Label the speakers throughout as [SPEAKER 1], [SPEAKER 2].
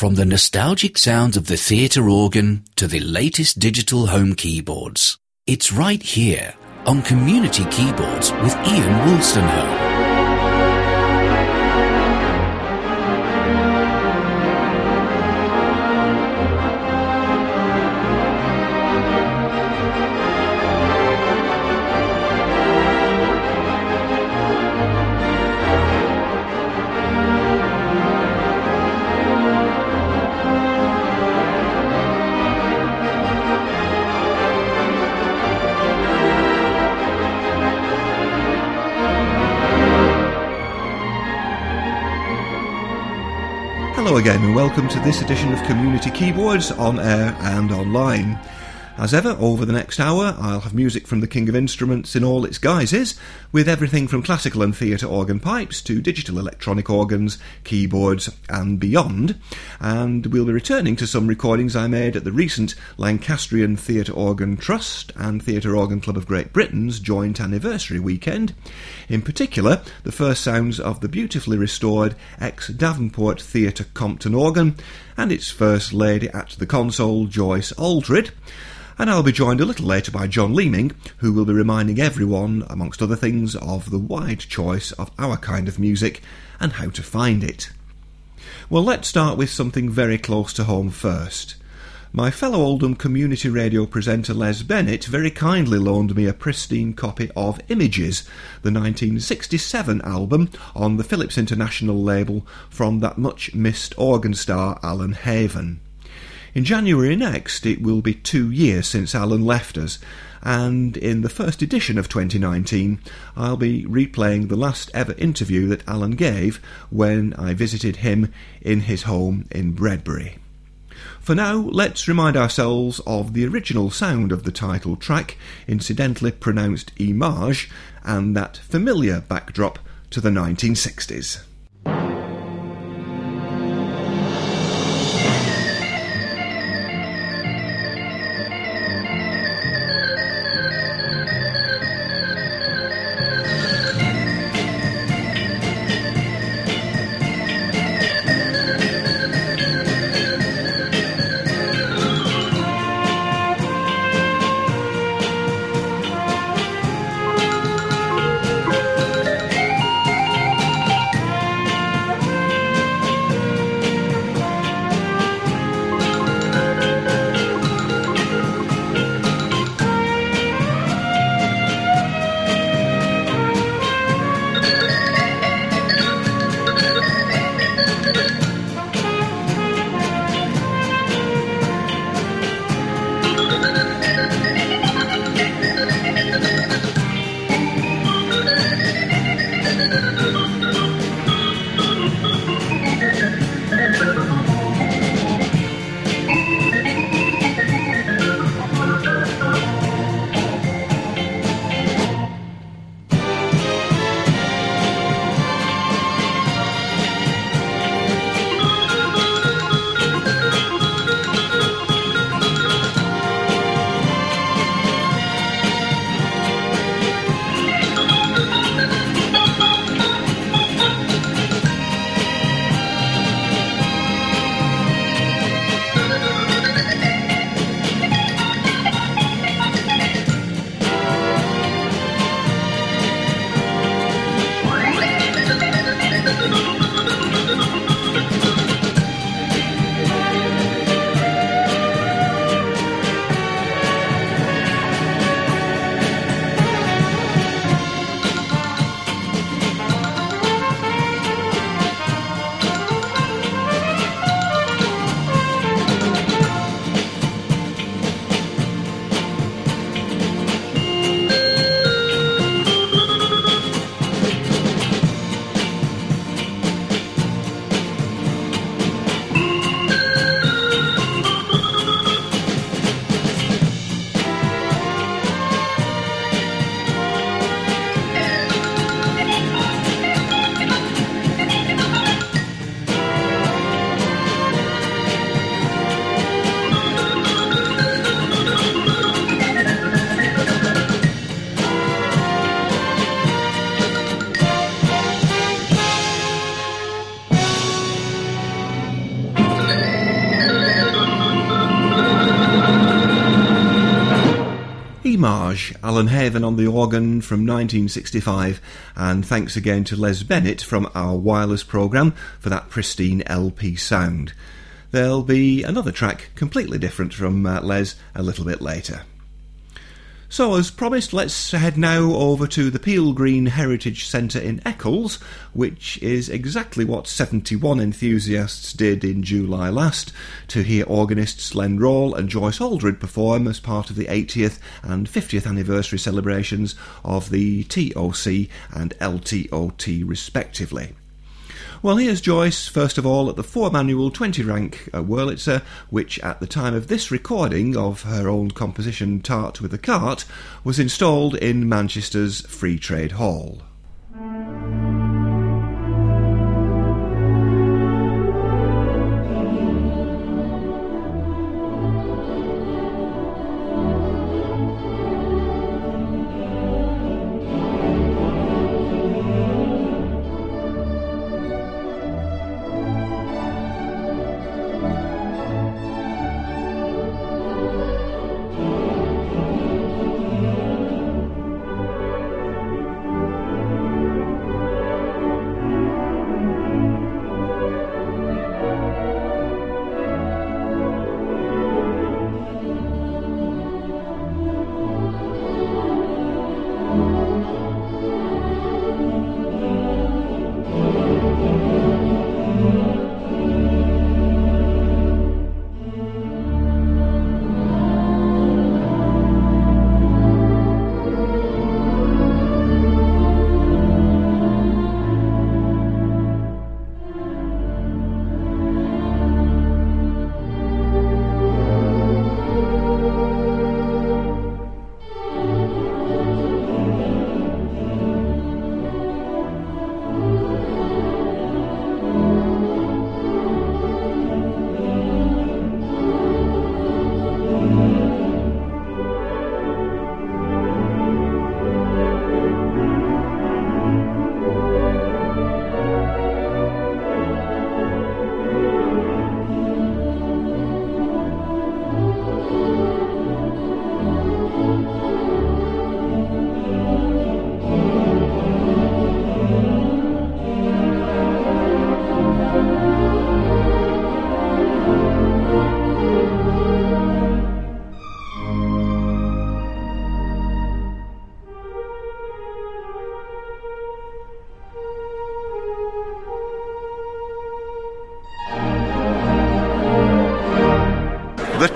[SPEAKER 1] From the nostalgic sounds of the theatre organ to the latest digital home keyboards. It's right here on Community Keyboards with Ian Wolstenholme.
[SPEAKER 2] Welcome to this edition of Community Keyboards on air and online. As ever, over the next hour, I'll have music from the King of Instruments in all its guises, with everything from classical and theatre organ pipes to digital electronic organs, keyboards, and beyond. And we'll be returning to some recordings I made at the recent Lancastrian Theatre Organ Trust and Theatre Organ Club of Great Britain's joint anniversary weekend. In particular, the first sounds of the beautifully restored ex Davenport Theatre Compton organ and its first lady at the console, Joyce Aldred and I'll be joined a little later by John Leeming, who will be reminding everyone, amongst other things, of the wide choice of our kind of music and how to find it. Well, let's start with something very close to home first. My fellow Oldham community radio presenter Les Bennett very kindly loaned me a pristine copy of Images, the 1967 album on the Philips International label from that much missed organ star Alan Haven. In January next, it will be two years since Alan left us, and in the first edition of 2019, I'll be replaying the last ever interview that Alan gave when I visited him in his home in Bredbury. For now, let's remind ourselves of the original sound of the title track, incidentally pronounced Image, and that familiar backdrop to the 1960s. Homage, Alan Haven on the organ from 1965, and thanks again to Les Bennett from our wireless programme for that pristine LP sound. There'll be another track completely different from uh, Les a little bit later. So, as promised, let's head now over to the Peel Green Heritage Centre in Eccles, which is exactly what 71 enthusiasts did in July last to hear organists Len Rawle and Joyce Aldred perform as part of the 80th and 50th anniversary celebrations of the TOC and LTOT, respectively. Well, here's Joyce, first of all, at the four manual 20 rank uh, Wurlitzer, which at the time of this recording of her old composition Tart with a Cart was installed in Manchester's Free Trade Hall.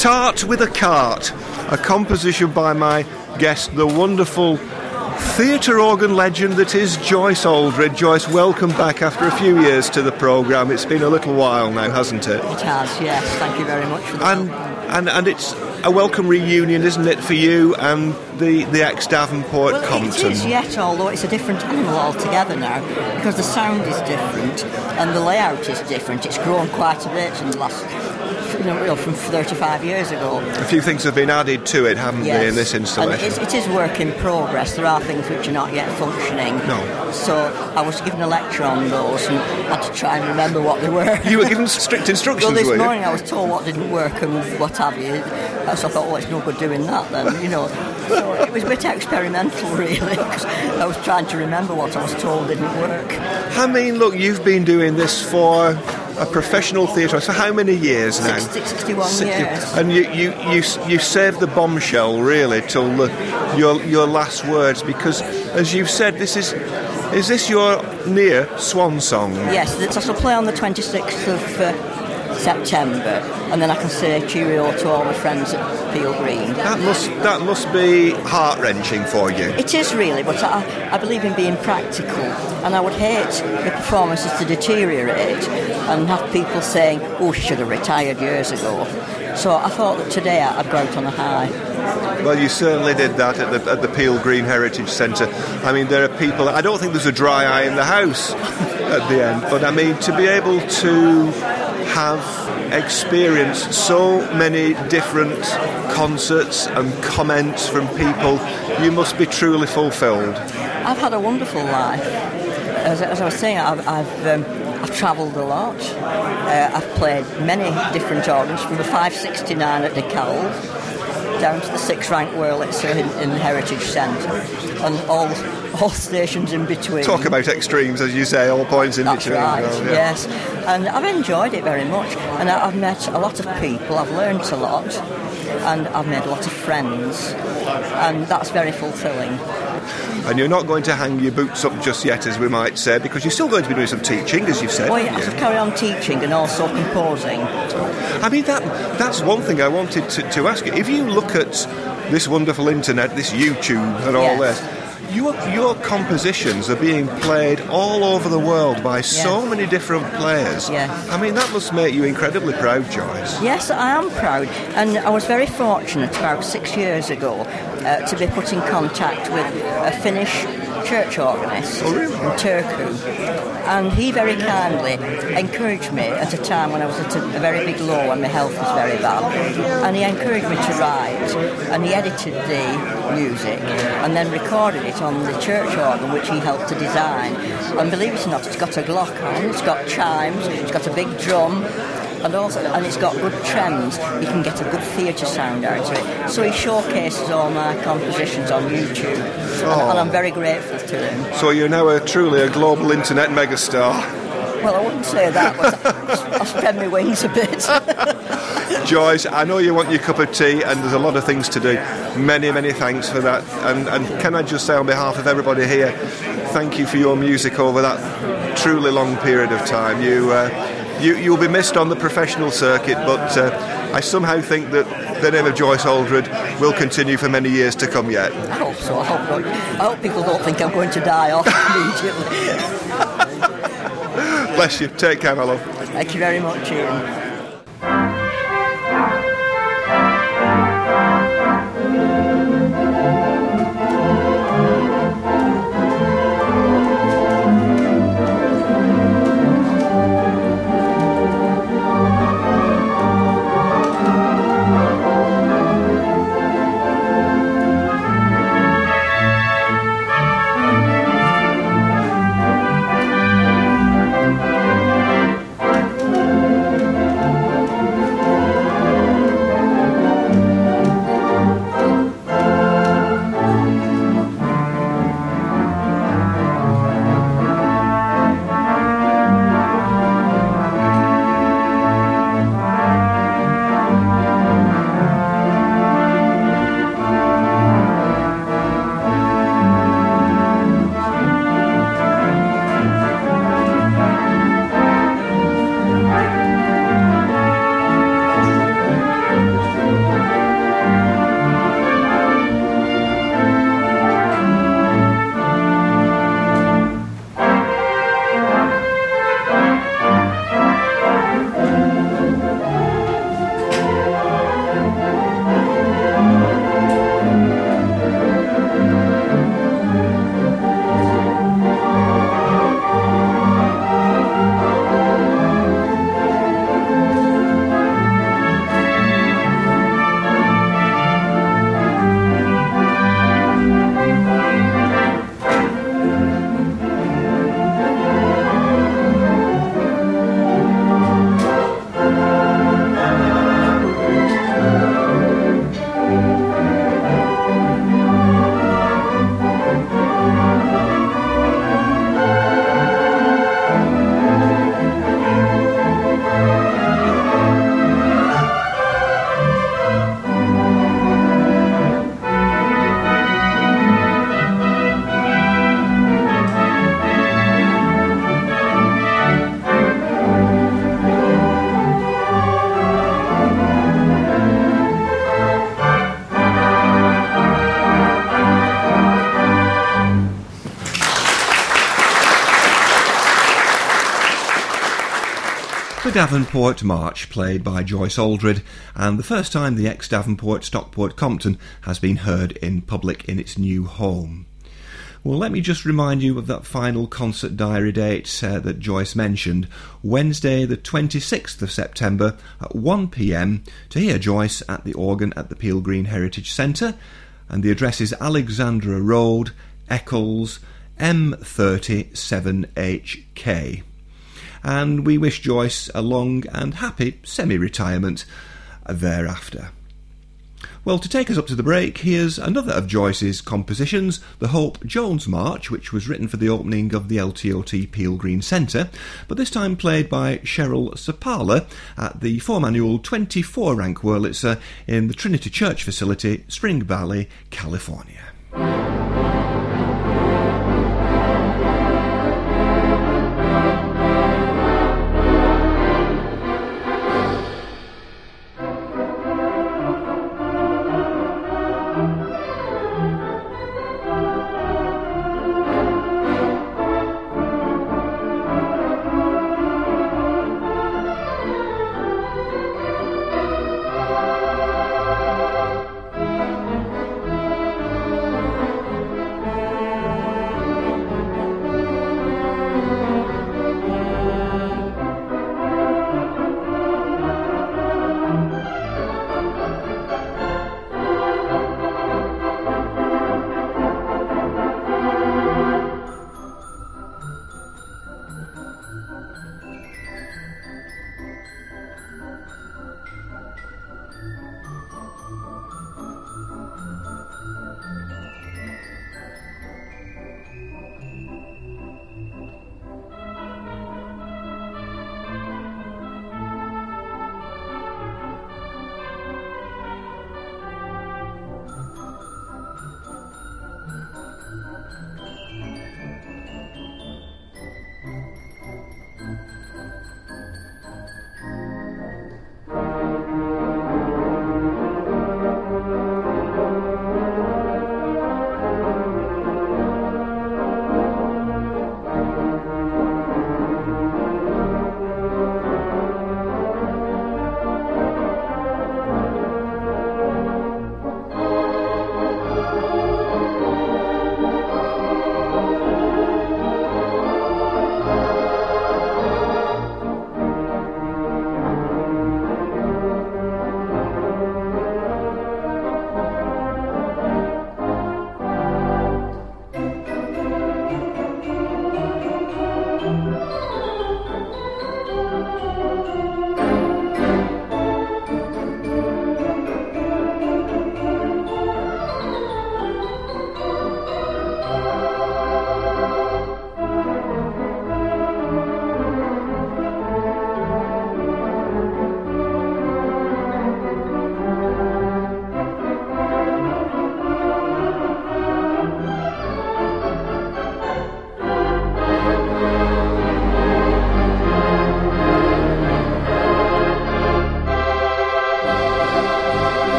[SPEAKER 2] Tart with a Cart, a composition by my guest, the wonderful theatre organ legend that is Joyce Aldred. Joyce, welcome back after a few years to the programme. It's been a little while now, hasn't it?
[SPEAKER 3] It has, yes. Thank you very much for
[SPEAKER 2] that. And, and, and it's a welcome reunion, isn't it, for you and the, the ex Davenport
[SPEAKER 3] well,
[SPEAKER 2] Compton?
[SPEAKER 3] It is yet, although it's a different animal altogether now because the sound is different and the layout is different. It's grown quite a bit in the last you know, from 35 years ago.
[SPEAKER 2] A few things have been added to it, haven't yes. they, in this installation?
[SPEAKER 3] And it is work in progress. There are things which are not yet functioning.
[SPEAKER 2] No.
[SPEAKER 3] So I was given a lecture on those and had to try and remember what they were.
[SPEAKER 2] You were given strict instructions,
[SPEAKER 3] Well, this morning I was told what didn't work and what have you. So I thought, well, it's no good doing that then, you know. So it was a bit experimental, really, because I was trying to remember what I was told didn't work.
[SPEAKER 2] I mean, look, you've been doing this for a professional theatre for how many years now?
[SPEAKER 3] 60, 61 60, years.
[SPEAKER 2] And you, you, you, you saved the bombshell really till the, your, your last words because, as you've said, this is is this your near swan song?
[SPEAKER 3] Yes, I shall play on the 26th of. Uh, September, and then I can say cheerio to all my friends at Peel Green.
[SPEAKER 2] That must that must be heart wrenching for you.
[SPEAKER 3] It is really, but I, I believe in being practical, and I would hate the performances to deteriorate and have people saying, "Oh, she should have retired years ago." So I thought that today I'd go out on a high.
[SPEAKER 2] Well, you certainly did that at the, at the Peel Green Heritage Centre. I mean, there are people, I don't think there's a dry eye in the house at the end, but I mean, to be able to have experienced so many different concerts and comments from people, you must be truly fulfilled.
[SPEAKER 3] I've had a wonderful life. As, as I was saying, I've, I've, um, I've travelled a lot. Uh, I've played many different organs, from the 569 at the Cowles down to the sixth rank Wurlitzer in, in the Heritage Centre, and all all stations in between.
[SPEAKER 2] Talk about extremes, as you say, all points in
[SPEAKER 3] That's
[SPEAKER 2] between.
[SPEAKER 3] right,
[SPEAKER 2] well, yeah.
[SPEAKER 3] yes. And I've enjoyed it very much. And I've met a lot of people, I've learnt a lot, and I've made a lot of friends. And that's very fulfilling.
[SPEAKER 2] And you're not going to hang your boots up just yet, as we might say, because you're still going to be doing some teaching, as you've said.
[SPEAKER 3] Well, yeah, I have to carry on teaching and also composing.
[SPEAKER 2] I mean, that that's one thing I wanted to, to ask you. If you look at this wonderful internet, this YouTube, and all
[SPEAKER 3] Yes.
[SPEAKER 2] this, your, your compositions are being played all over the world by so many different players.
[SPEAKER 3] Yes.
[SPEAKER 2] I mean, that must make you incredibly proud, Joyce.
[SPEAKER 3] Yes, I am proud. And I was very fortunate about six years ago uh, to be put in contact with a Finnish church organist
[SPEAKER 2] Oh, really?
[SPEAKER 3] in Turku. And he very kindly encouraged me at a time when I was at a, a very big low and my health was very bad. And he encouraged me to write. And he edited the music and then recorded it on the church organ, which he helped to design. And believe it or not, it's got a glock on, it's got chimes, it's got a big drum, and also and it's got good trems. You can get a good theatre sound out of it. So he showcases all my compositions on YouTube, and, and I'm very grateful to him.
[SPEAKER 2] So you're now a, truly a global internet megastar.
[SPEAKER 3] Well, I wouldn't say that, I spread my wings a bit.
[SPEAKER 2] Joyce, I know you want your cup of tea, and there's a lot of things to do. Many, many thanks for that. And, and can I just say, on behalf of everybody here, thank you for your music over that truly long period of time. You, uh, you, you'll be missed on the professional circuit, but uh, I somehow think that the name of Joyce Aldred will continue for many years to come yet.
[SPEAKER 3] I hope so. I hope, not. I hope people don't think I'm going to die off immediately.
[SPEAKER 2] Bless you. Take care, my love.
[SPEAKER 3] Thank you very much, Ian.
[SPEAKER 2] Davenport March, played by Joyce Aldred, and the first time the ex Davenport Stockport Compton has been heard in public in its new home. Well, let me just remind you of that final concert diary date uh, that Joyce mentioned Wednesday, the 26th of September at 1pm to hear Joyce at the organ at the Peel Green Heritage Centre. And the address is Alexandra Road, Eccles, M37HK and we wish Joyce a long and happy semi retirement thereafter. Well, to take us up to the break, here's another of Joyce's compositions, the Hope Jones March, which was written for the opening of the LTOT Peel Green Centre, but this time played by Cheryl Sapala at the four manual 24 rank Wurlitzer in the Trinity Church facility, Spring Valley, California.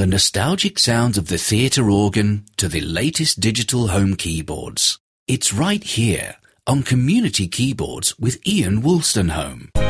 [SPEAKER 1] The nostalgic sounds of the theatre organ to the latest digital home keyboards. It's right here on Community Keyboards with Ian Wolstenholme.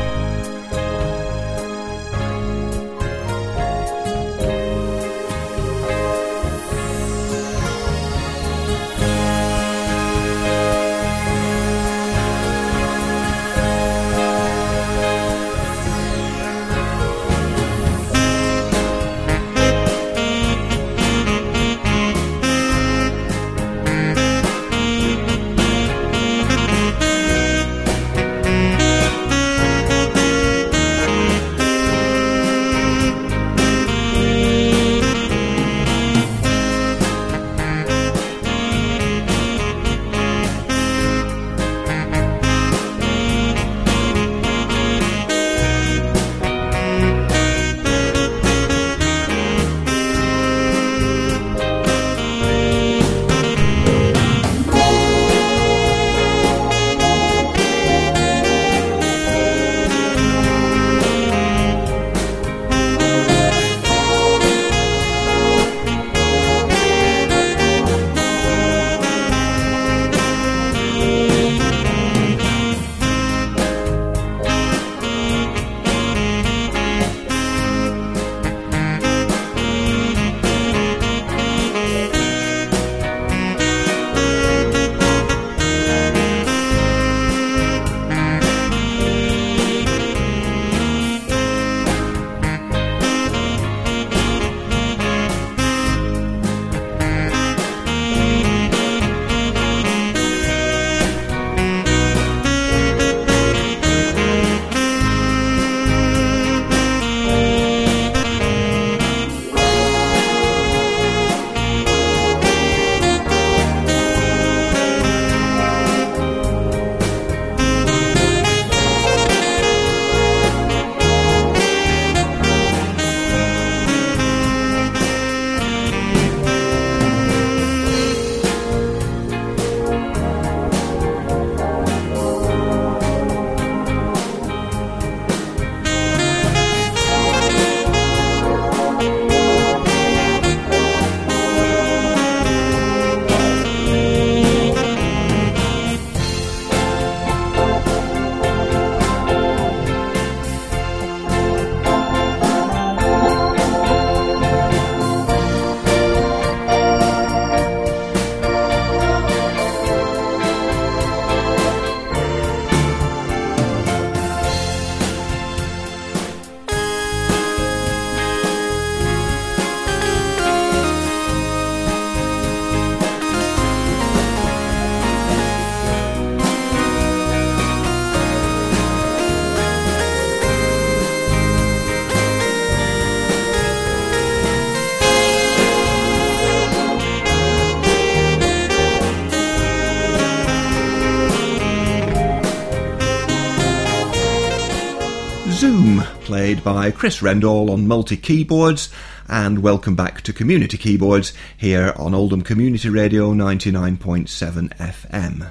[SPEAKER 2] By Chris Rendall on multi keyboards, and welcome back to Community Keyboards here on Oldham Community Radio 99.7 FM.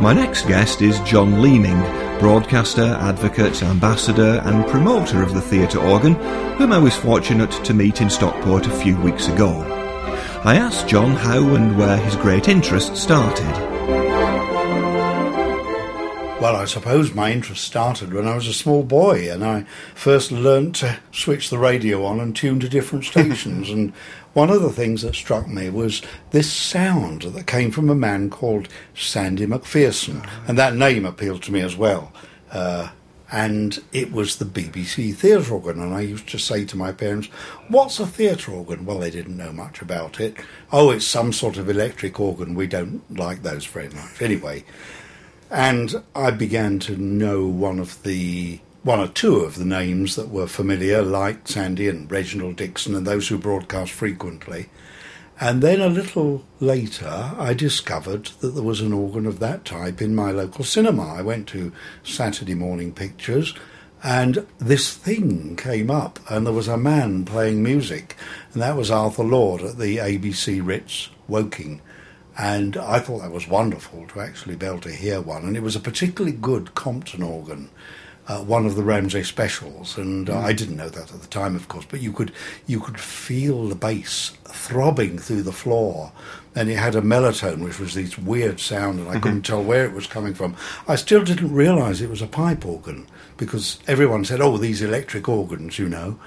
[SPEAKER 2] My next guest is John Leeming, broadcaster, advocate, ambassador, and promoter of the theatre organ, whom I was fortunate to meet in Stockport a few weeks ago. I asked John how and where his great interest started.
[SPEAKER 4] Well, I suppose my interest started when I was a small boy and I first learnt to switch the radio on and tune to different stations. and one of the things that struck me was this sound that came from a man called Sandy McPherson. And that name appealed to me as well. Uh, and it was the BBC theatre organ. And I used to say to my parents, What's a theatre organ? Well, they didn't know much about it. Oh, it's some sort of electric organ. We don't like those very much. Anyway, and I began to know one of the one or two of the names that were familiar, like Sandy and Reginald Dixon and those who broadcast frequently. And then a little later, I discovered that there was an organ of that type in my local cinema. I went to Saturday Morning Pictures, and this thing came up, and there was a man playing music, and that was Arthur Lord at the ABC Ritz Woking. And I thought that was wonderful to actually be able to hear one. And it was a particularly good Compton organ, uh, one of the Ramsay specials. And uh, I didn't know that at the time, of course, but you could you could feel the bass throbbing through the floor. And it had a melotone, which was this weird sound, and I couldn't tell where it was coming from. I still didn't realise it was a pipe organ because everyone said, "Oh, these electric organs," you know.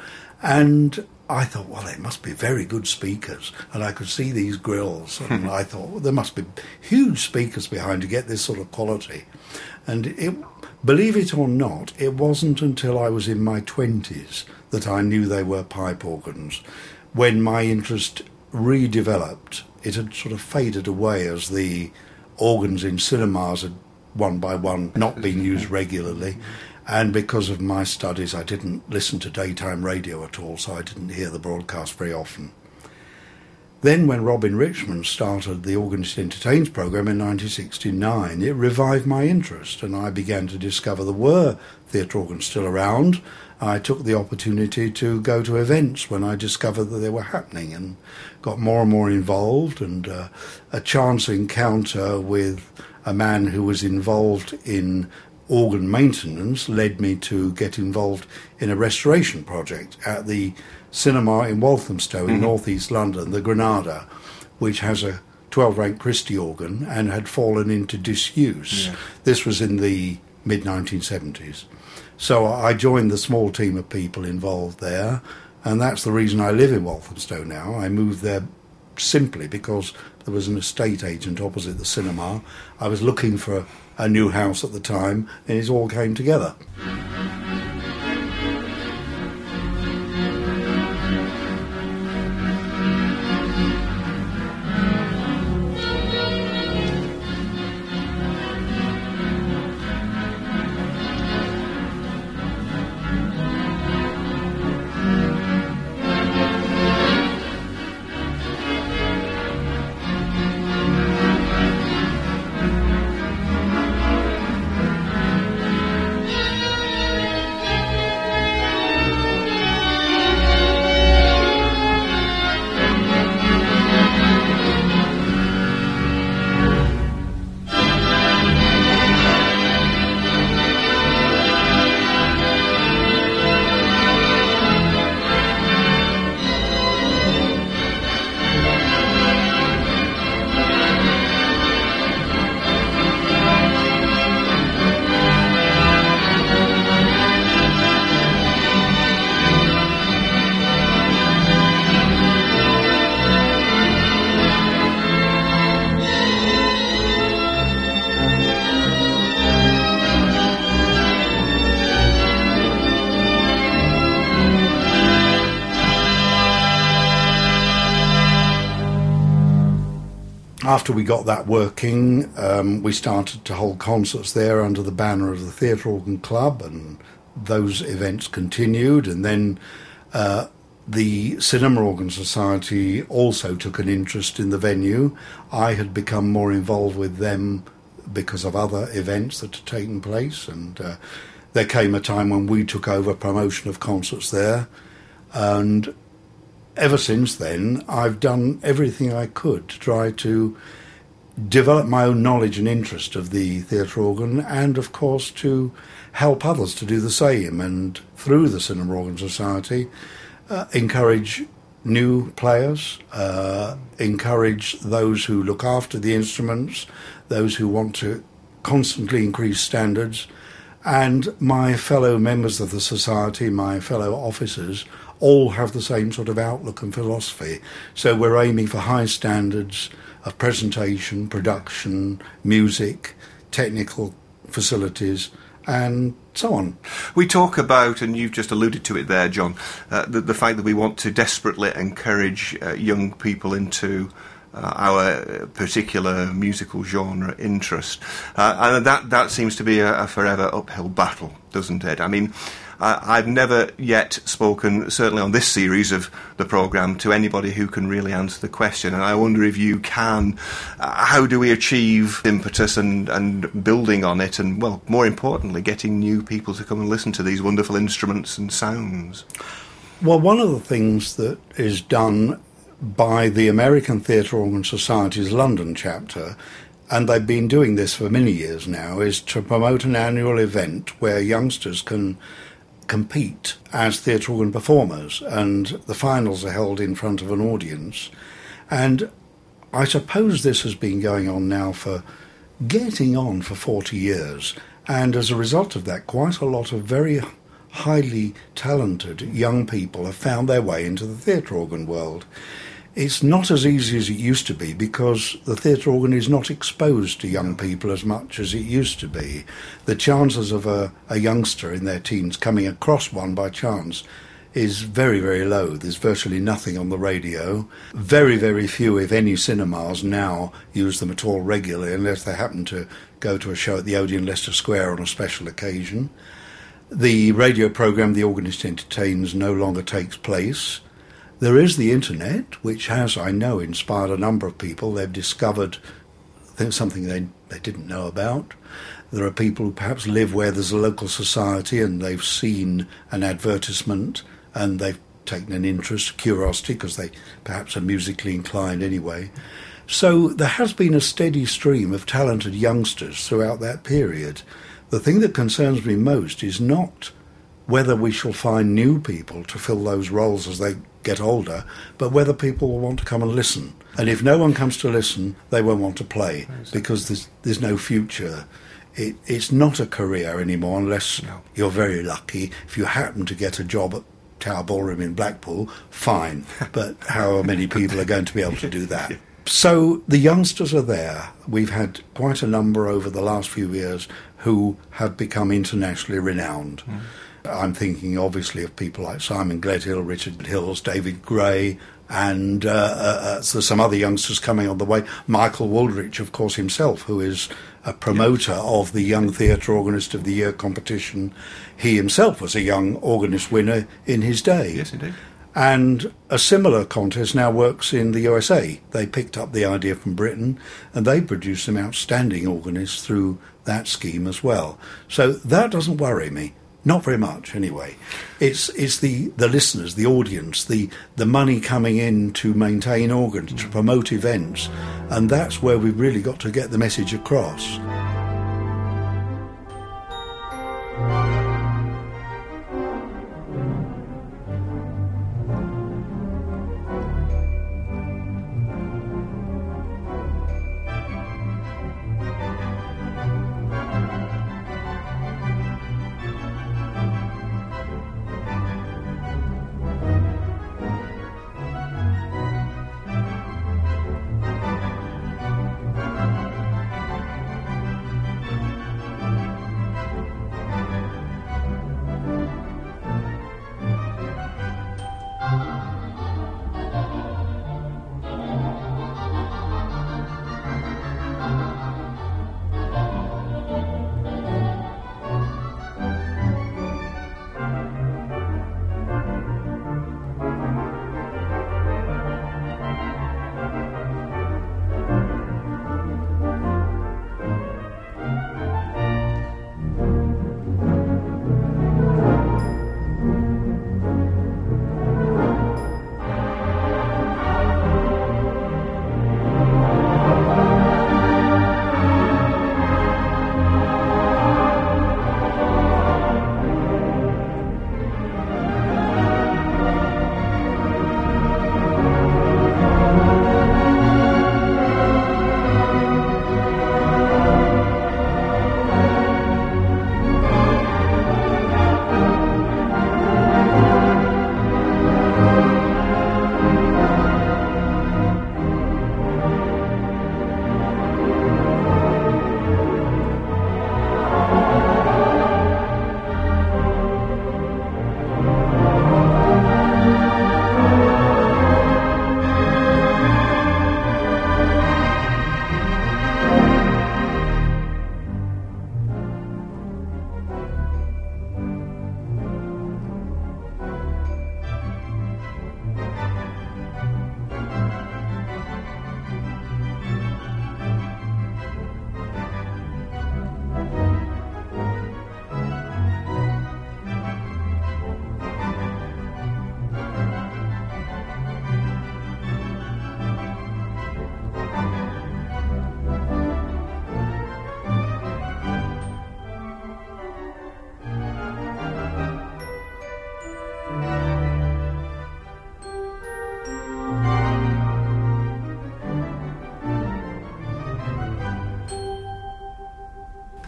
[SPEAKER 4] And I thought, well, they must be very good speakers. And I could see these grills, and I thought, well, there must be huge speakers behind to get this sort of quality. And it, believe it or not, it wasn't until I was in my 20s that I knew they were pipe organs. When my interest redeveloped, it had sort of faded away as the organs in cinemas had one by one not been used regularly. And because of my studies, I didn't listen to daytime radio at all, so I didn't hear the broadcast very often. Then, when Robin Richmond started the Organist Entertains program in 1969, it revived my interest, and I began to discover there were theatre organs still around. I took the opportunity to go to events when I discovered that they were happening and got more and more involved. And uh, a chance encounter with a man who was involved in organ maintenance led me to get involved in a restoration project at the cinema in Walthamstow in mm-hmm. northeast London, the Granada, which has a 12 rank Christie organ and had fallen into disuse. Yeah. This was in the mid 1970s. So I joined the small team of people involved there, and that's the reason I live in Walthamstow now. I moved there simply because there was an estate agent opposite the cinema. I was looking for a new house at the time, and it all came together. After we got that working, um, we started to hold concerts there under the banner of the Theatre Organ Club, and those events continued. And then uh, the Cinema Organ Society also took an interest in the venue. I had become more involved with them because of other events that had taken place, and uh, there came a time when we took over promotion of concerts there, and ever since then, I've done everything I could to try to develop my own knowledge and interest of the theatre organ, and of course to help others to do the same. And through the Cinema Organ Society, uh, encourage new players, uh, encourage those who look after the instruments, those who want to constantly increase standards, and my fellow members of the society, my fellow officers, all have the same sort of outlook and philosophy. So we're aiming for high standards of presentation, production, music, technical facilities, and so on.
[SPEAKER 2] We talk about, and you've just alluded to it there, John, uh, the, the, fact that we want to desperately encourage uh, young people into uh, our particular musical genre interest. Uh, and that, that seems to be a, a forever uphill battle, doesn't it? I mean, I've never yet spoken, certainly on this series of the programme, to anybody who can really answer the question. And I wonder if you can. Uh, how do we achieve impetus and, and building on it? And, well, more importantly, getting new people to come and listen to these wonderful instruments and sounds?
[SPEAKER 4] Well, one of the things that is done by the American Theatre Organ Society's London chapter and they've been doing this for many years now, is to promote an annual event where youngsters can compete as theatre organ performers, and the finals are held in front of an audience. And I suppose this has been going on now for getting on for 40 years, and as a result of that, quite a lot of very highly talented young people have found their way into the theatre organ world. It's not as easy as it used to be because the theatre organ is not exposed to young people as much as it used to be. The chances of a, a youngster in their teens coming across one by chance is very, very low. There's virtually nothing on the radio. Very, very few, if any, cinemas now use them at all regularly, unless they happen to go to a show at the Odeon Leicester Square on a special occasion. The radio programme The Organist Entertains no longer takes place. There is the internet, which has, I know, inspired a number of people. They've discovered something they, they didn't know about. There are people who perhaps live where there's a local society and they've seen an advertisement and they've taken an interest, curiosity, because they perhaps are musically inclined anyway. So there has been a steady stream of talented youngsters throughout that period. The thing that concerns me most is not whether we shall find new people to fill those roles as they get older, but whether people will want to come and listen. And if no one comes to listen, they won't want to play because there's, there's no future. It, it's not a career anymore unless no. you're very lucky. If you happen to get a job at Tower Ballroom in Blackpool, fine. but how many people are going to be able to do that? So the youngsters are there. We've had quite a number over the last few years who have become internationally renowned. Mm. I'm thinking obviously of people like Simon Gledhill, Richard Hills, David Gray, and uh, uh, uh, so some other youngsters coming on the way. Michael Wooldridge, of course, himself, who is a promoter of the Young Theatre Organist of the Year competition. He himself was a young organist winner in his day.
[SPEAKER 2] Yes, indeed.
[SPEAKER 4] And a similar contest now works in the USA. They picked up the idea from Britain and they produced some outstanding organists through that scheme as well. So that doesn't worry me. Not very much, anyway. It's it's the, the listeners, the audience, the the money coming in to maintain organs, to promote events, and that's where we've really got to get the message across.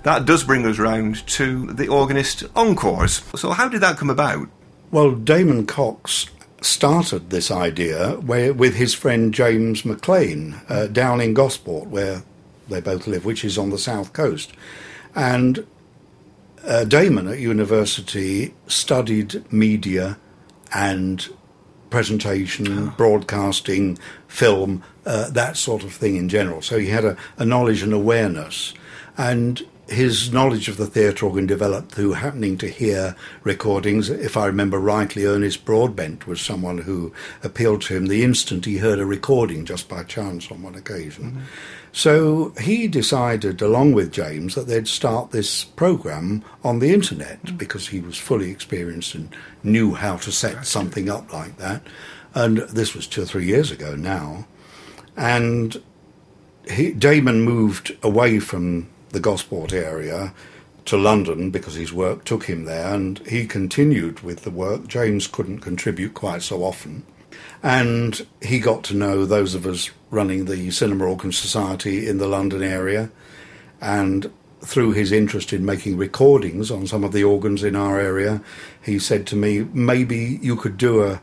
[SPEAKER 2] That does bring us round to the organist encores. So, how did that come about?
[SPEAKER 4] Well, Damon Cox started this idea where, with his friend James McLean uh, down in Gosport, where they both live, which is on the south coast. And uh, Damon at university studied media and presentation, broadcasting, film, uh, that sort of thing in general. So he had a, a knowledge and awareness. And his knowledge of the theatre organ developed through happening to hear recordings. If I remember rightly, Ernest Broadbent was someone who appealed to him the instant he heard a recording, just by chance on one occasion. Mm-hmm. So he decided, along with James, that they'd start this program on the internet mm-hmm. because he was fully experienced and knew how to set something up like that. And this was two or three years ago now. And he, Damon moved away from the Gosport area to London because his work took him there, and he continued with the work. James couldn't contribute quite so often. And he got to know those of us running the Cinema Organ Society in the London area. And through his interest in making recordings on some of the organs in our area, he said to me, maybe you could do a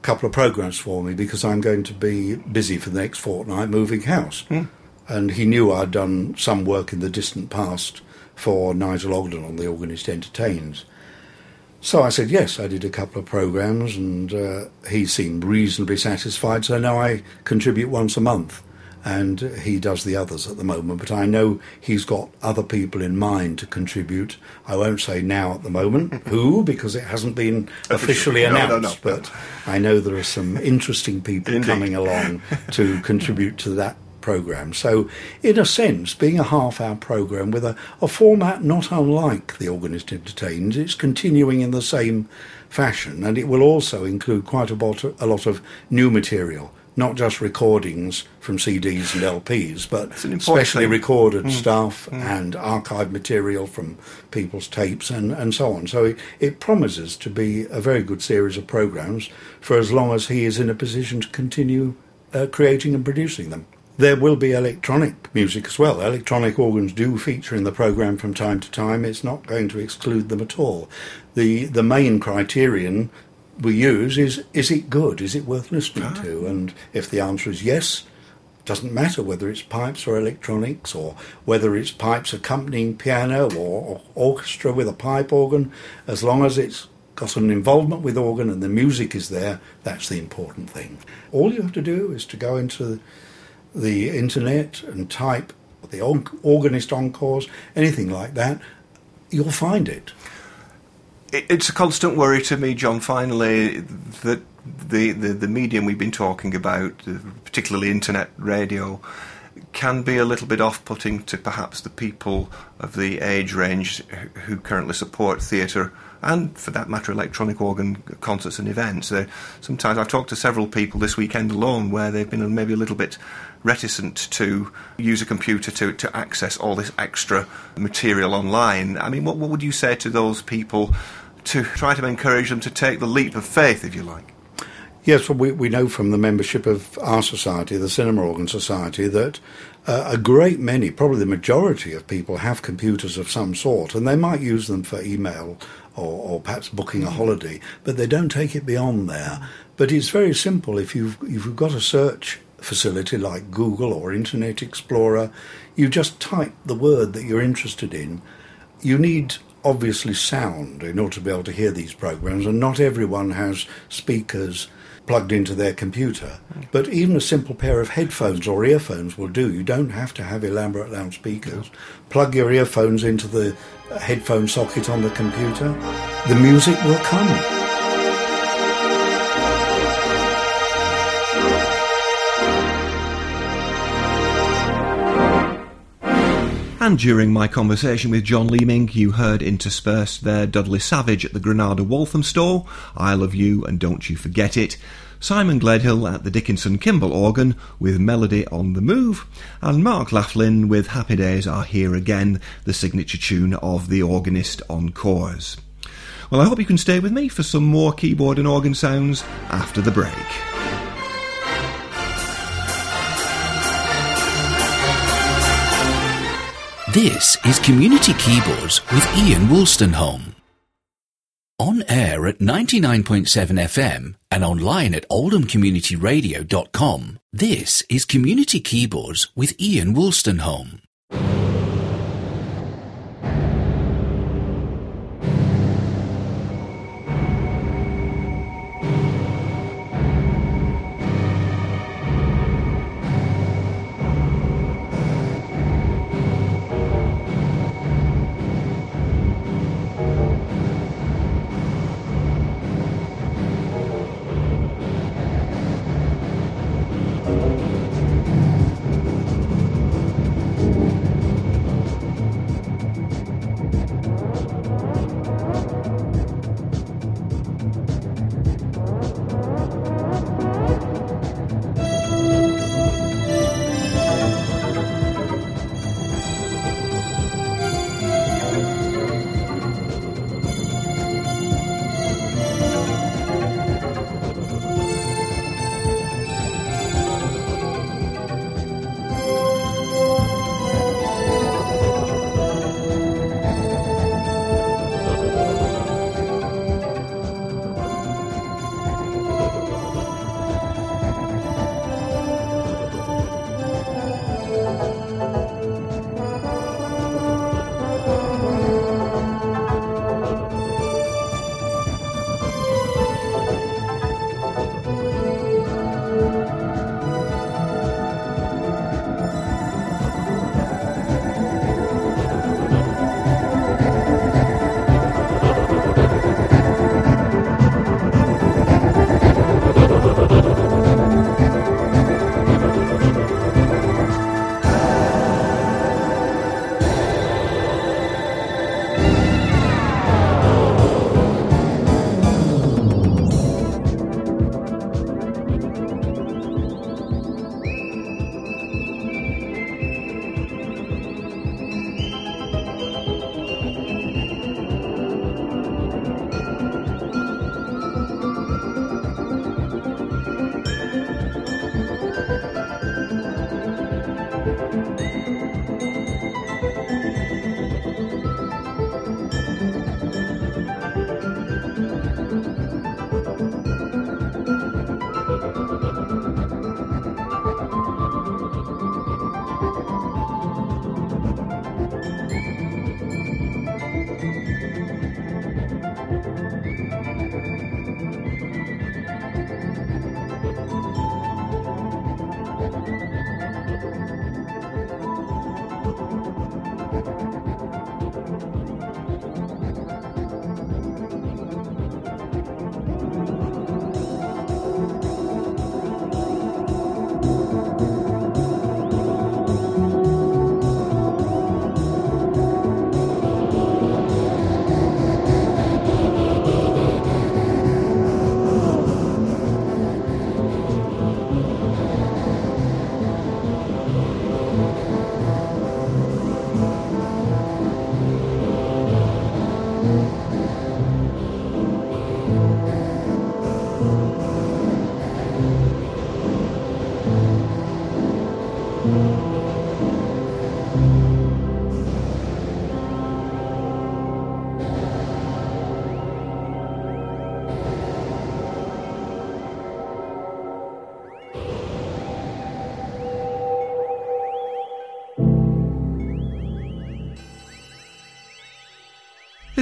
[SPEAKER 4] couple of programs for me because I'm going to be busy for the next fortnight moving house. Mm and he knew I'd done some work in the distant past for Nigel Ogden on the Organist Entertains. So I said yes. I did a couple of programs, and uh, he seemed reasonably satisfied. So now I contribute once a month, and he does the others at the moment. But I know he's got other people in mind to contribute. I won't say now at the moment who, because it hasn't been officially announced. No, no, no. But I know there are some interesting people Indeed. coming along to contribute to that program. So, in a sense, being a half hour program with a, a format not unlike the Organist Entertains, it's continuing in the same fashion and it will also include quite a lot, of, a lot of new material. Not just recordings from CDs and LPs, but specially recorded mm. stuff mm. and archive material from people's tapes and, and so on. So it, it promises to be a very good series of programs for as long as he is in a position to continue uh, creating and producing them. There will be electronic music as well. Electronic organs do feature in the program from time to time. It's not going to exclude them at all. The the main criterion we use is is it good? Is it worth listening ah. to? And if the answer is yes, doesn't matter whether it's pipes or electronics or whether it's pipes accompanying piano or, or orchestra with a pipe organ, as long as it's got an involvement with organ and the music is there, that's the important thing. All you have to do is to go into the internet and type the organist encores, anything like that, you'll find it.
[SPEAKER 2] It's a constant worry to me, John, finally, that the, the, the medium we've been talking about, particularly internet radio, can be a little bit off putting to perhaps the people of the age range who currently support theatre and for that matter, electronic organ concerts and events. Uh, sometimes I've talked to several people this weekend alone where they've been maybe a little bit reticent to use a computer to, to access all this extra material online. I mean, what, what would you say to those people to try to encourage them to take the leap of faith, if you like?
[SPEAKER 4] Yes, well, we, we know from the membership of our society, the Cinema Organ Society, that uh, a great many, probably the majority of people, have computers of some sort, and they might use them for email or, or perhaps booking a holiday, but they don't take it beyond there. But it's very simple. If you've, if you've got a search facility like Google or Internet Explorer, you just type the word that you're interested in. You need obviously sound in order to be able to hear these programs, and not everyone has speakers plugged into their computer. Mm. But even a simple pair of headphones or earphones will do. You don't have to have elaborate loudspeakers. Plug your earphones into the headphone socket on the computer. The music will come.
[SPEAKER 2] And during my conversation with John Leeming, you heard interspersed there Dudley Savage at the Granada Walthamstow, I Love You and Don't You Forget It, Simon Gledhill at the Dickinson Kimball organ with Melody on the Move, and Mark Laughlin with Happy Days Are Here Again, the signature tune of the Organist Encores. Well, I hope you can stay with me for some more keyboard and organ sounds after the break.
[SPEAKER 1] This is Community Keyboards with Ian Wolstenholme. On air at 99.7 FM and online at oldhamcommunityradio.com, this is Community Keyboards with Ian Wolstenholme.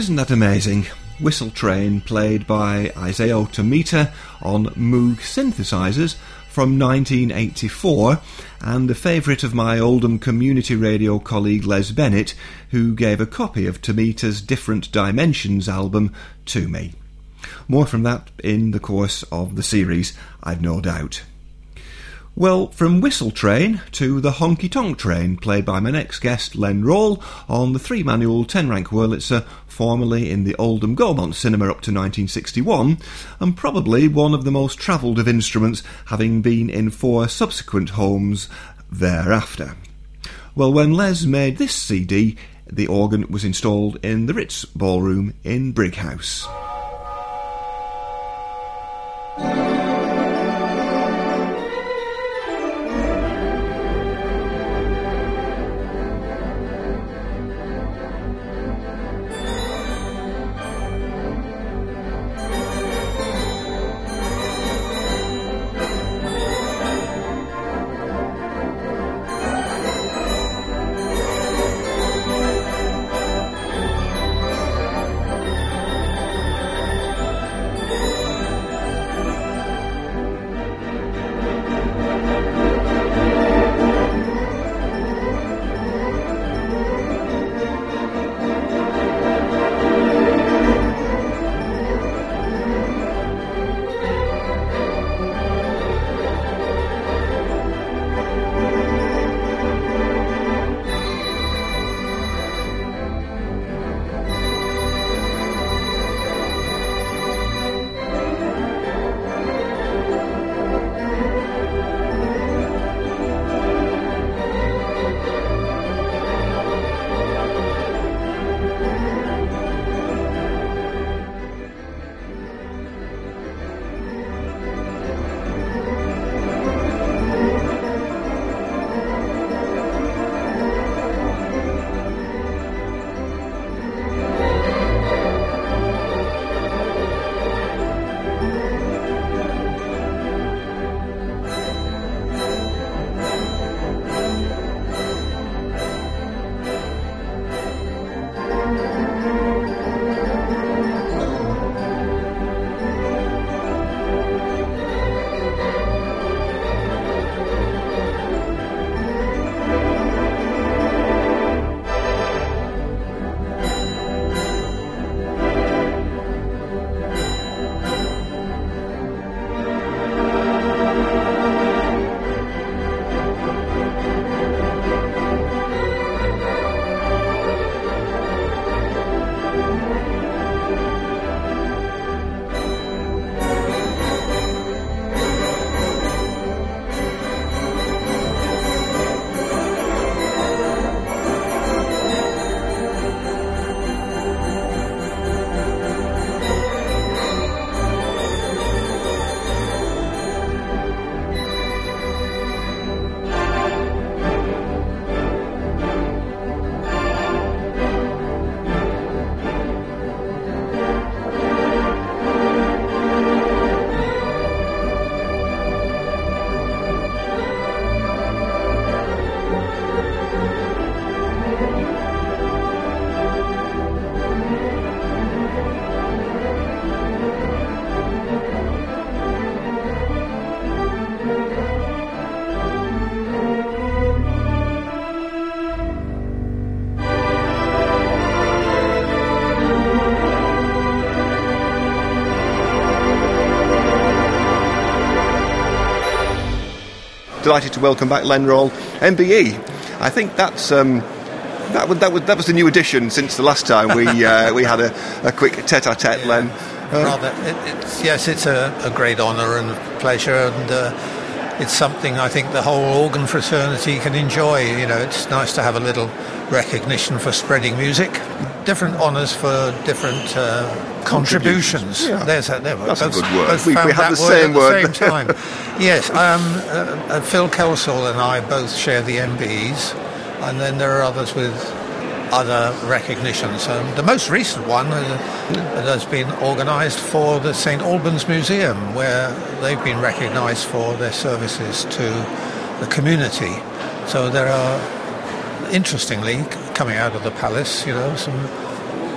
[SPEAKER 2] Isn't that amazing? Whistle Train played by Isao Tomita on Moog synthesizers from 1984 and a favourite of my Oldham community radio colleague Les Bennett who gave a copy of Tomita's Different Dimensions album to me. More from that in the course of the series, I've no doubt. Well, from Whistle Train to the Honky Tonk Train, played by my next guest, Len Rawle, on the three manual 10 rank Wurlitzer, formerly in the Oldham Gaumont Cinema up to 1961, and probably one of the most travelled of instruments, having been in four subsequent homes thereafter. Well, when Les made this CD, the organ was installed in the Ritz Ballroom in Brighouse. Delighted to welcome back Len Rawle, MBE. I think that's. Um, that, was, that, was, that was the new addition since the last time we uh, we had a, a quick tete-a-tete, yeah. Len.
[SPEAKER 5] Uh, Rather, it, it's, yes, it's a, a, great honour and pleasure, and uh, it's something I think the whole organ fraternity can enjoy. You know, it's nice to have a little recognition for spreading music, different honours for different uh, contributions.
[SPEAKER 2] Yeah.
[SPEAKER 5] There's that.
[SPEAKER 2] there,
[SPEAKER 5] That's
[SPEAKER 2] both, a good word.
[SPEAKER 5] We,
[SPEAKER 2] we,
[SPEAKER 5] have
[SPEAKER 2] the same
[SPEAKER 5] word
[SPEAKER 2] word.
[SPEAKER 5] At the same time. yes, um, uh, uh, Phil Kelsall and I both share the MBEs, and then there are others with other recognitions. Um, the most recent one has been organised for the St Albans Museum, where they've been recognised for their services to the community. So there are, interestingly, coming out of the palace, you know, some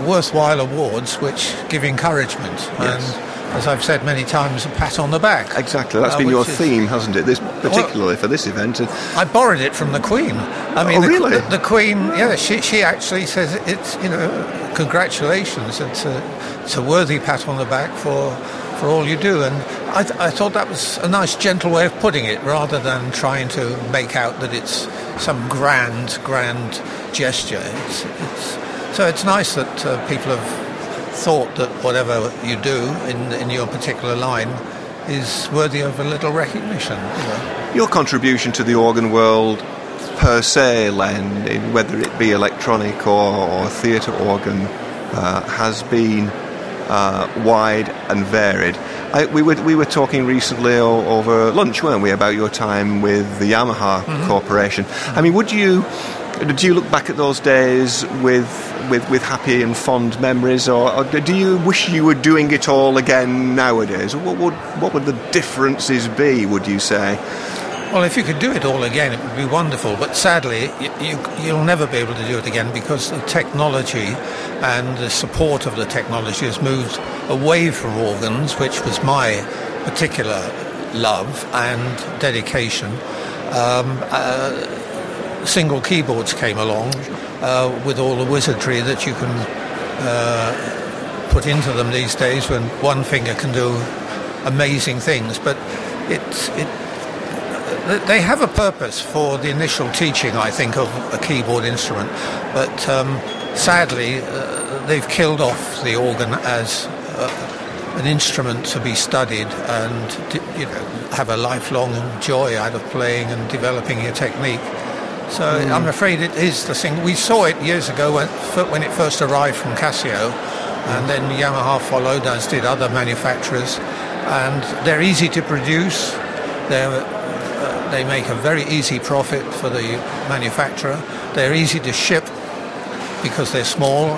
[SPEAKER 5] worthwhile awards which give encouragement.
[SPEAKER 2] Yes.
[SPEAKER 5] And as I've said many times, a pat on the back.
[SPEAKER 2] Exactly, that's
[SPEAKER 5] uh,
[SPEAKER 2] been your
[SPEAKER 5] is-
[SPEAKER 2] theme, hasn't it? This particularly
[SPEAKER 5] Well-
[SPEAKER 2] for this event.
[SPEAKER 5] I borrowed it from the Queen. I mean,
[SPEAKER 2] Oh,
[SPEAKER 5] the,
[SPEAKER 2] really?
[SPEAKER 5] the, the Queen, yeah, she, she actually says it's, you know, congratulations. It's a, it's a worthy pat on the back for, for all you do. And I, th- I thought that was a nice, gentle way of putting it rather than trying to make out that it's some grand, grand gesture. It's, it's, so it's nice that uh, people have thought that whatever you do in, in your particular line is worthy of a little recognition. You know.
[SPEAKER 2] your contribution to the organ world per se, Len, in whether it be electronic or, or theatre organ, uh, has been uh, wide and varied. I, we, were, we were talking recently o- over lunch, weren't we, about your time with the Yamaha Corporation. I mean, would you do you look back at those days with with, with happy and fond memories, or, or do you wish you were doing it all again nowadays? What would what would the differences be? Would you say?
[SPEAKER 5] Well, if you could do it all again, it would be wonderful. But sadly, you, you, you'll never be able to do it again because the technology and the support of the technology has moved away from organs, which was my particular love and dedication. Um, uh, single keyboards came along uh, with all the wizardry that you can uh, put into them these days when one finger can do amazing things. But it's it, they have a purpose for the initial teaching, I think, of a keyboard instrument. But um, sadly, uh, they've killed off the organ as uh, an instrument to be studied and you know have a lifelong joy out of playing and developing your technique. So I'm afraid it is the thing. We saw it years ago when, when it first arrived from Casio, and then Yamaha followed, as did other manufacturers. And they're easy to produce. They're, they make a very easy profit for the manufacturer. They're easy to ship because they're small,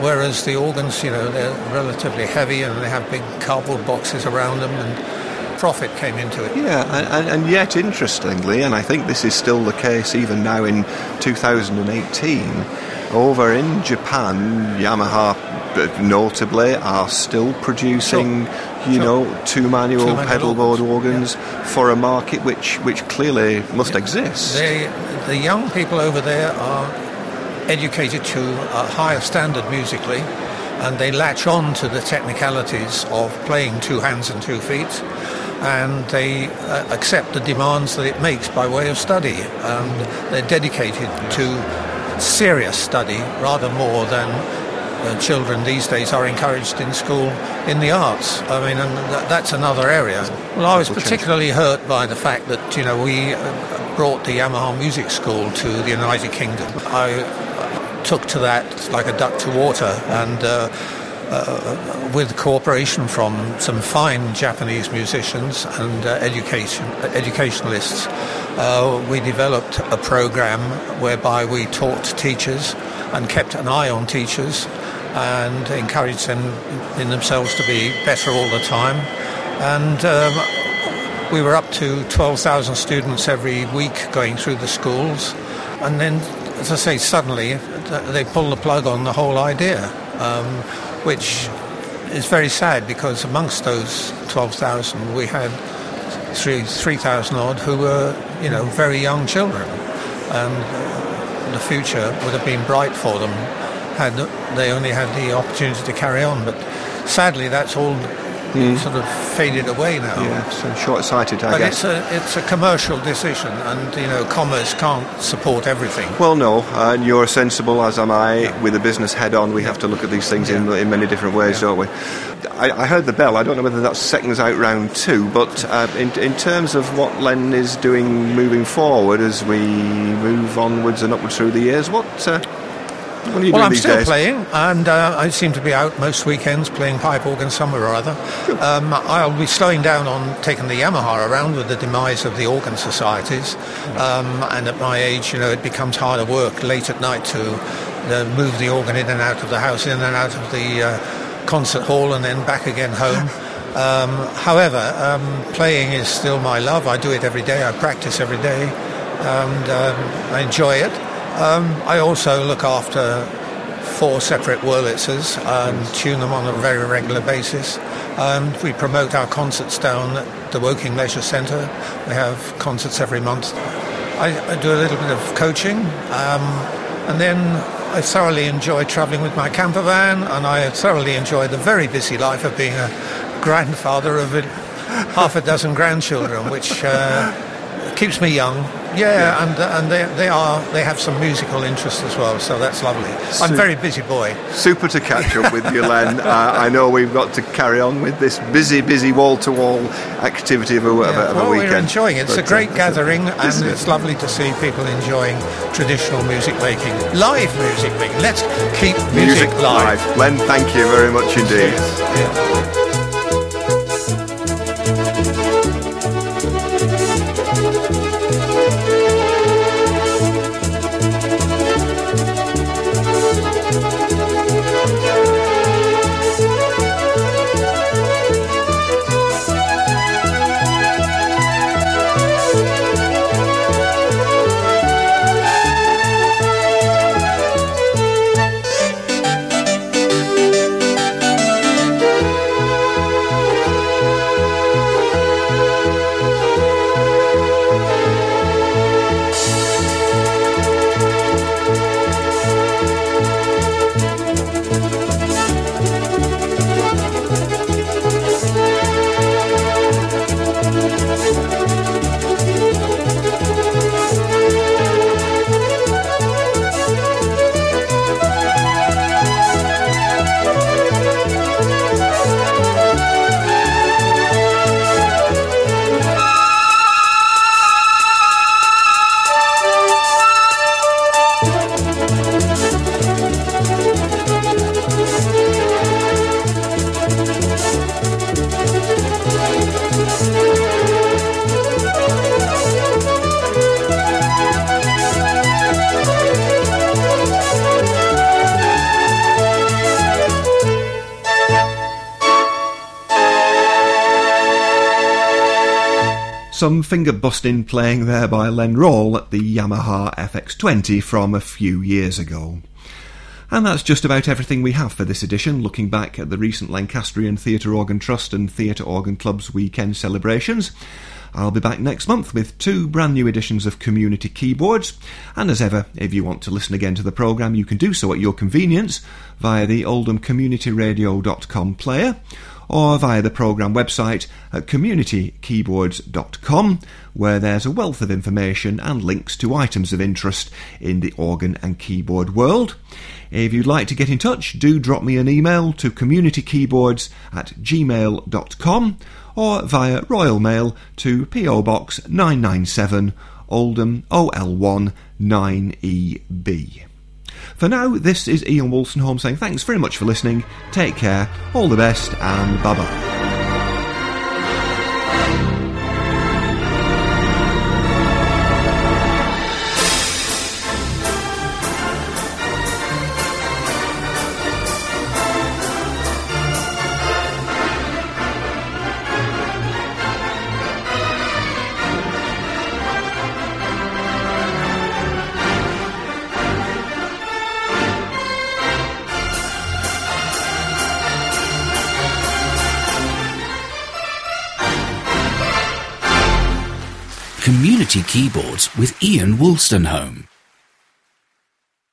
[SPEAKER 5] whereas the organs, you know, they're relatively heavy and they have big cardboard boxes around them, and profit came into it.
[SPEAKER 2] Yeah, and, and, and yet, interestingly, and I think this is still the case even now in 2018, over in Japan, Yamaha uh, notably are still producing, you
[SPEAKER 5] Sure.
[SPEAKER 2] know, two manual
[SPEAKER 5] Two-manual
[SPEAKER 2] pedal board
[SPEAKER 5] organs,
[SPEAKER 2] organs for a market which, which clearly must exist.
[SPEAKER 5] They, the young people over there are educated to a higher standard musically, and they latch on to the technicalities of playing two hands and two feet, and they uh, accept the demands that it makes by way of study, and they're dedicated to serious study rather more than uh, children these days are encouraged in school in the arts. I mean, and th- that's another area. Well, I was
[SPEAKER 2] That will change.
[SPEAKER 5] particularly hurt by the fact that you know we uh, brought the Yamaha Music School to the United Kingdom. I took to that like a duck to water, and. Uh, uh, with cooperation from some fine Japanese musicians and uh, education educationalists, uh, we developed a program whereby we taught teachers and kept an eye on teachers and encouraged them in themselves to be better all the time. And um, we were up to 12,000 students every week going through the schools. And then, as I say, suddenly they pulled the plug on the whole idea, um, which is very sad because amongst those 12,000 we had three 3,000 odd who were, you know, very young children. And uh, the future would have been bright for them had they only had the opportunity to carry on. But sadly, that's all sort of faded away now.
[SPEAKER 2] Yeah, so short-sighted, I
[SPEAKER 5] But
[SPEAKER 2] guess.
[SPEAKER 5] it's a it's a commercial decision, and you know, commerce can't support everything.
[SPEAKER 2] Well, no, and you're sensible, as am I. With a business head on, we have to look at these things in, in many different ways, don't we? I, I heard the bell. I don't know whether that's seconds out round two, but uh, in, in terms of what Len is doing moving forward as we move onwards and upwards through the years, what, uh, what are you
[SPEAKER 5] Well, I'm still
[SPEAKER 2] days?
[SPEAKER 5] playing, and uh, I seem to be out most weekends playing pipe organ somewhere or other. Um, I'll be slowing down on taking the Yamaha around with the demise of the organ societies. Um, and at my age, you know, it becomes harder work late at night to uh, move the organ in and out of the house, in and out of the uh, concert hall, and then back again home. Um, however, um, playing is still my love. I do it every day. I practice every day, and um, I enjoy it. Um, I also look after four separate Wurlitzers and tune them on a very regular basis. Um, we promote our concerts down at the Woking Leisure Centre. We have concerts every month. I, I do a little bit of coaching, um, and then I thoroughly enjoy travelling with my camper van, and I thoroughly enjoy the very busy life of being a grandfather of a, half a dozen grandchildren, which uh, keeps me young. Yeah, and and they, they are they have some musical interest as well, so that's lovely. I'm a very busy boy.
[SPEAKER 2] Super to catch up with you, Len. Uh, I know we've got to carry on with this busy, busy wall-to-wall activity of a, of a,
[SPEAKER 5] Yeah,
[SPEAKER 2] of a
[SPEAKER 5] well,
[SPEAKER 2] weekend.
[SPEAKER 5] we're enjoying it. It's
[SPEAKER 2] But,
[SPEAKER 5] a great
[SPEAKER 2] uh,
[SPEAKER 5] gathering,
[SPEAKER 2] isn't
[SPEAKER 5] and
[SPEAKER 2] it?
[SPEAKER 5] it's lovely to see people enjoying traditional music making, live music making. Let's keep music, live.
[SPEAKER 2] Len, thank you very much indeed. Some finger busting playing there by Len Rawle at the Yamaha FX20 from a few years ago. And that's just about everything we have for this edition, looking back at the recent Lancastrian Theatre Organ Trust and Theatre Organ Club's weekend celebrations. I'll be back next month with two brand new editions of Community Keyboards. And as ever, if you want to listen again to the programme, you can do so at your convenience via the oldhamcommunityradio.com player or via the programme website at communitykeyboards.com, where there's a wealth of information and links to items of interest in the organ and keyboard world. If you'd like to get in touch, do drop me an email to communitykeyboards at gmail.com or via Royal Mail to PO Box 997 Oldham OL1 9EB. For now, this is Ian Wolstenholme saying thanks very much for listening, take care, all the best, and bye bye.
[SPEAKER 1] Community Keyboards with Ian Wolstenholme.